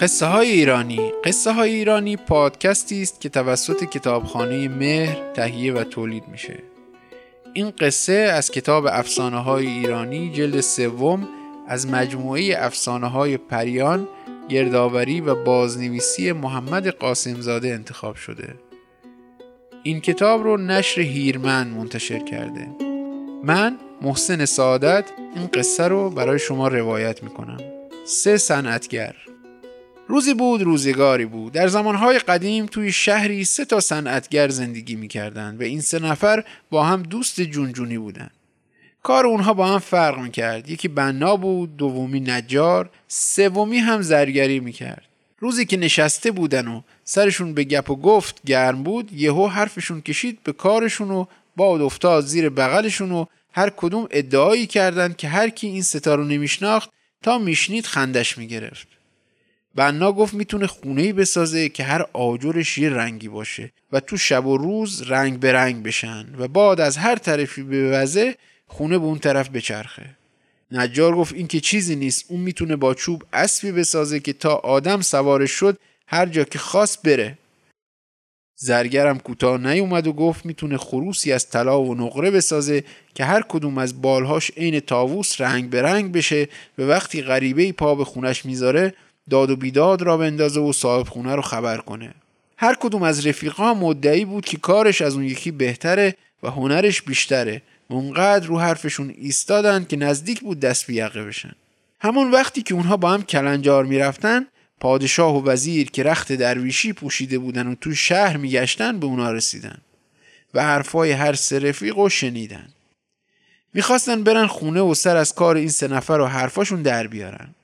قصه های ایرانی. قصه های ایرانی پادکستی است که توسط کتابخانه مهر تهیه و تولید میشه. این قصه از کتاب افسانه های ایرانی جلد سوم از مجموعه افسانه های پریان گردآوری و بازنویسی محمد قاسمزاده انتخاب شده. این کتاب رو نشر هیرمن منتشر کرده. من محسن سعادت این قصه رو برای شما روایت می‌کنم. سه صنعتگر. روزی بود روزگاری بود. در زمانهای قدیم توی شهری سه تا صنعتگر زندگی می‌کردند و این سه نفر با هم دوست جونجونی بودند. کار اونها با هم فرق می‌کرد. یکی بنا بود دومی نجار سومی هم زرگری می‌کرد. روزی که نشسته بودن و سرشون به گپ و گفت گرم بود یهو حرفشون کشید به کارشون و باد افتاد زیر بغلشون و هر کدوم ادعایی کردند که هر کی این ستا رو نمیشناخت تا میشنید خندش می‌گرفت. بنا گفت می‌تونه خونه ای بسازه که هر آجرش یه رنگی باشه و تو شب و روز رنگ به رنگ بشن و باد از هر طرفی بوزه خونه به اون طرف بچرخه. نجار گفت این که چیزی نیست اون می‌تونه با چوب اسبی بسازه که تا آدم سوارش شد هر جا که خواست بره. زرگرم کوتاه نیومد و گفت می‌تونه خروسی از طلا و نقره بسازه که هر کدوم از بالهاش عین تاووس رنگ به رنگ بشه و وقتی غریبه پا به خونش می‌ذاره داد و بیداد را بندازه و صاحب خونه رو خبر کنه. هر کدوم از رفیقا مدعی بود که کارش از اون یکی بهتره و هنرش بیشتره. اونقدر رو حرفشون ایستادن که نزدیک بود دست بیقه بشن. همون وقتی که اونها با هم کلنجار می‌رفتن پادشاه و وزیر که رخت درویشی پوشیده بودن و تو شهر میگشتن به اونا رسیدن و حرفای هر سه رفیق رو شنیدن. می‌خواستن برن خونه و سر از کار این سه نفر و حرفاشون در بیارن.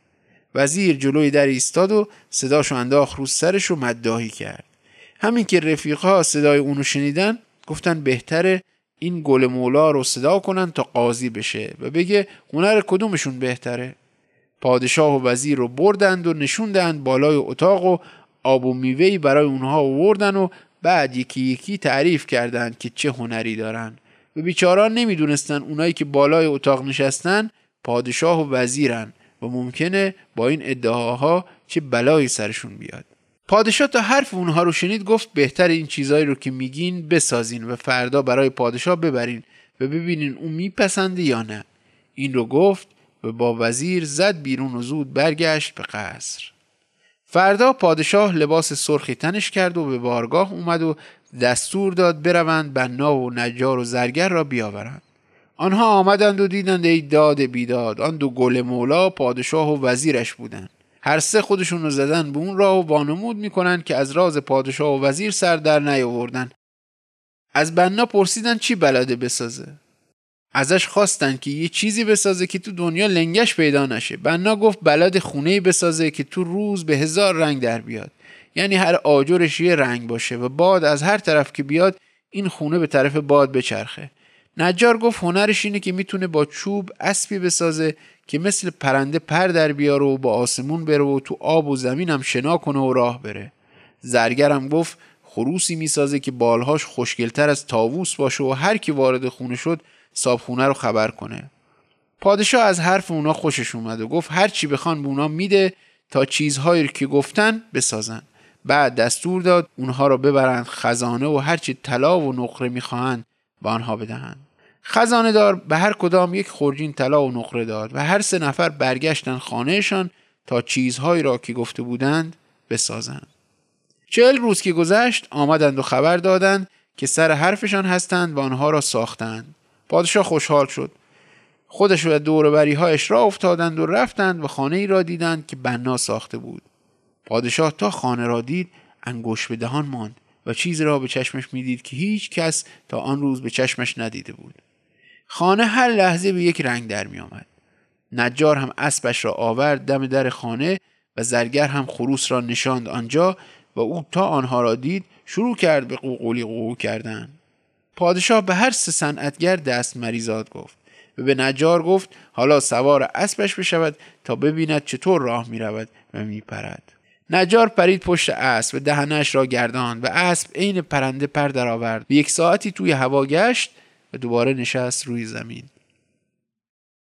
وزیر جلوی در ایستاد و صداشو انداخت رو سرش و مداهی کرد. همین که رفیقها صدای اونو شنیدن گفتن بهتره این گل مولا رو صدا کنن تا قاضی بشه و بگه هنر کدومشون بهتره. پادشاه و وزیر رو بردند و نشوندند بالای اتاق و آب و میوهی برای اونها آوردن و بعد یکی یکی تعریف کردند که چه هنری دارن. و بیچاران نمی‌دونستن اونایی که بالای اتاق نشستن پادشاه و وزیرن. و ممکنه با این ادعاها چه بلایی سرشون بیاد. پادشاه تا حرف اونها رو شنید گفت بهتر این چیزایی رو که میگین بسازین و فردا برای پادشاه ببرین و ببینین اون میپسنده یا نه. این رو گفت و با وزیر زد بیرون و زود برگشت به قصر. فردا پادشاه لباس سرخی تنش کرد و به بارگاه اومد و دستور داد بروند بنا و نجار و زرگر را بیاورند. آنها آمدند و دیدند ای داد بیداد آن دو گل مولا پادشاه و وزیرش بودند. هر سه خودشون رو زدن به اون راه و وانمود می‌کنن که از راز پادشاه و وزیر سر در نیاوردن. از بنا پرسیدن چی بلده بسازه؟ ازش خواستن که یه چیزی بسازه که تو دنیا لنگش پیدا نشه. بنا گفت بلد خونه بسازه که تو روز به هزار رنگ در بیاد. یعنی هر آجرش یه رنگ باشه و باد از هر طرف که بیاد این خونه به طرف باد بچرخه. نجار گفت هنرش اینه که می‌تونه با چوب اسبی بسازه که مثل پرنده پر در بیاره و با آسمون بره و تو آب و زمین هم شنا کنه و راه بره. زرگرم گفت خروسی می‌سازه که بالهاش خوشگلتر از تاووس باشه و هر کی وارد خونه شد صابخونه رو خبر کنه. پادشاه از حرف اونا خوشش اومد و گفت هر چی بخوان به اونا میده تا چیزهایی که گفتن بسازن. بعد دستور داد اونها رو ببرند خزانه و هرچی طلا و نقره می‌خواهند به آنها بدهند. خزانه دار به هر کدام یک خورجین طلا و نقره داد و هر سه نفر برگشتن خانهشان تا چیزهایی را که گفته بودند بسازند. چهل روز که گذشت آمدند و خبر دادند که سر حرفشان هستند و آنها را ساختند. پادشاه خوشحال شد. خودش و دوربری هایش را افتادند و رفتند و خانه ای را دیدند که بنا ساخته بود. پادشاه تا خانه را دید انگوش به دهان ماند و چیزی را به چشمش می‌دید که هیچ کس تا آن روز به چشمش ندیده بود. خانه هر لحظه به یک رنگ در می آمد. نجار هم اسبش را آورد دم در خانه و زرگر هم خروس را نشاند آنجا و او تا آنها را دید شروع کرد به قوقولی قوقو کردن پادشاه به هر سه صنعتگر دست مریزاد گفت و به نجار گفت حالا سوار اسبش بشود تا ببیند چطور راه می رود و می پرد. نجار پرید پشت اسب و دهنش را گرداند و اسب عین پرنده پر درآورد یک ساعتی توی هوا گشت و دوباره نشست روی زمین.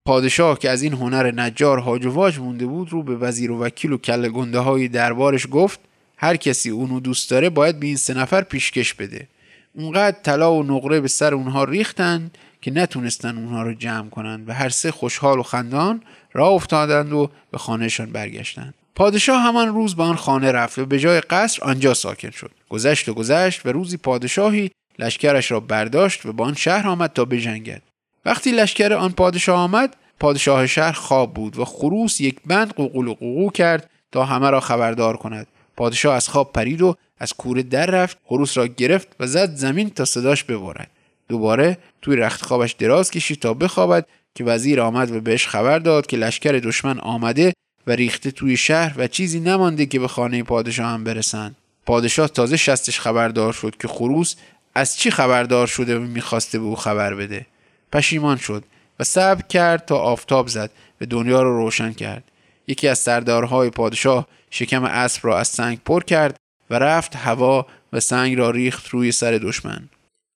پادشاه که از این هنر نجار هاج مونده بود رو به وزیر و وکیل و کل گنده های دربارش گفت هر کسی اونو دوست داره باید به این سه نفر پیشکش بده. اونقدر طلا و نقره به سر اونها ریختن که نتونستن اونها رو جمع کنند و هر سه خوشحال و خندان راه افتادند و به خانهشان برگشتند. پادشاه همان روز به آن خانه رفت و به جای قصر آنجا ساکن شد. گذشت و گذشت و روزی پادشاهی لشکرش را برداشت و به آن شهر آمد تا بجنگد. وقتی لشکر آن پادشاه آمد پادشاه شهر خواب بود و خروس یک بند قوقل و قوقو کرد تا همه را خبردار کند. پادشاه از خواب پرید و از کوره در رفت خروس را گرفت و زد زمین تا صداش ببارد. دوباره توی رخت خوابش دراز کشید تا بخوابد که وزیر آمد و بهش خبر داد که لشکر دشمن آمده و ریخته توی شهر و چیزی نمانده که به خانه پادشاه هم برسند. پادشاه تازه شستش خبردار شد که خروس از چی خبردار شده و می‌خواسته به او خبر بده؟ پشیمان شد و صبر کرد تا آفتاب زد و دنیا را رو روشن کرد. یکی از سردارهای پادشاه شکم اسب را از سنگ پر کرد و رفت هوا و سنگ را ریخت روی سر دشمن.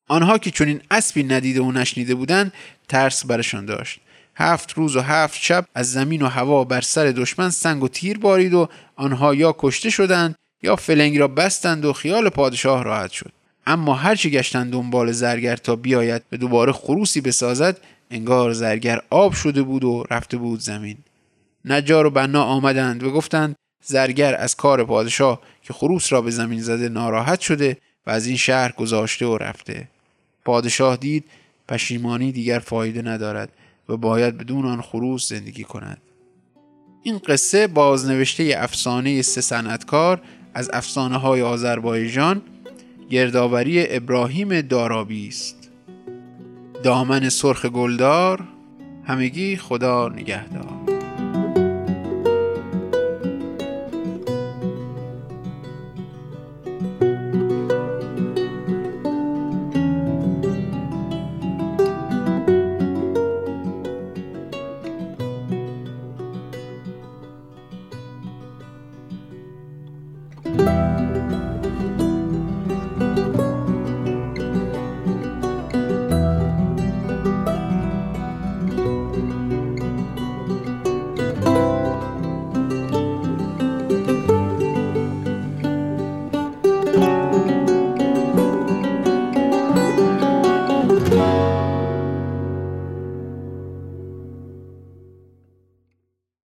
آنها که چنین اسبی ندیده و نشنیده بودند ترس برشان داشت. هفت روز و هفت شب از زمین و هوا بر سر دشمن سنگ و تیر بارید و آنها یا کشته شدند یا فلنگ را بستند و خیال پادشاه راحت شد. اما هرچی گشتند دنبال زرگر تا بیاید به دوباره خروسی بسازد انگار زرگر آب شده بود و رفته بود زمین. نجار و بنا آمدند و گفتند زرگر از کار پادشاه که خروس را به زمین زده ناراحت شده و از این شهر گذاشته و رفته. پادشاه دید پشیمانی دیگر فایده ندارد و باید بدون آن خروس زندگی کند. این قصه بازنوشته افسانه سه صنعتکار از افسانه های آذربایجان گردآوری ابراهیم دارابی است. دامن سرخ گلدار همگی خدا نگهدار.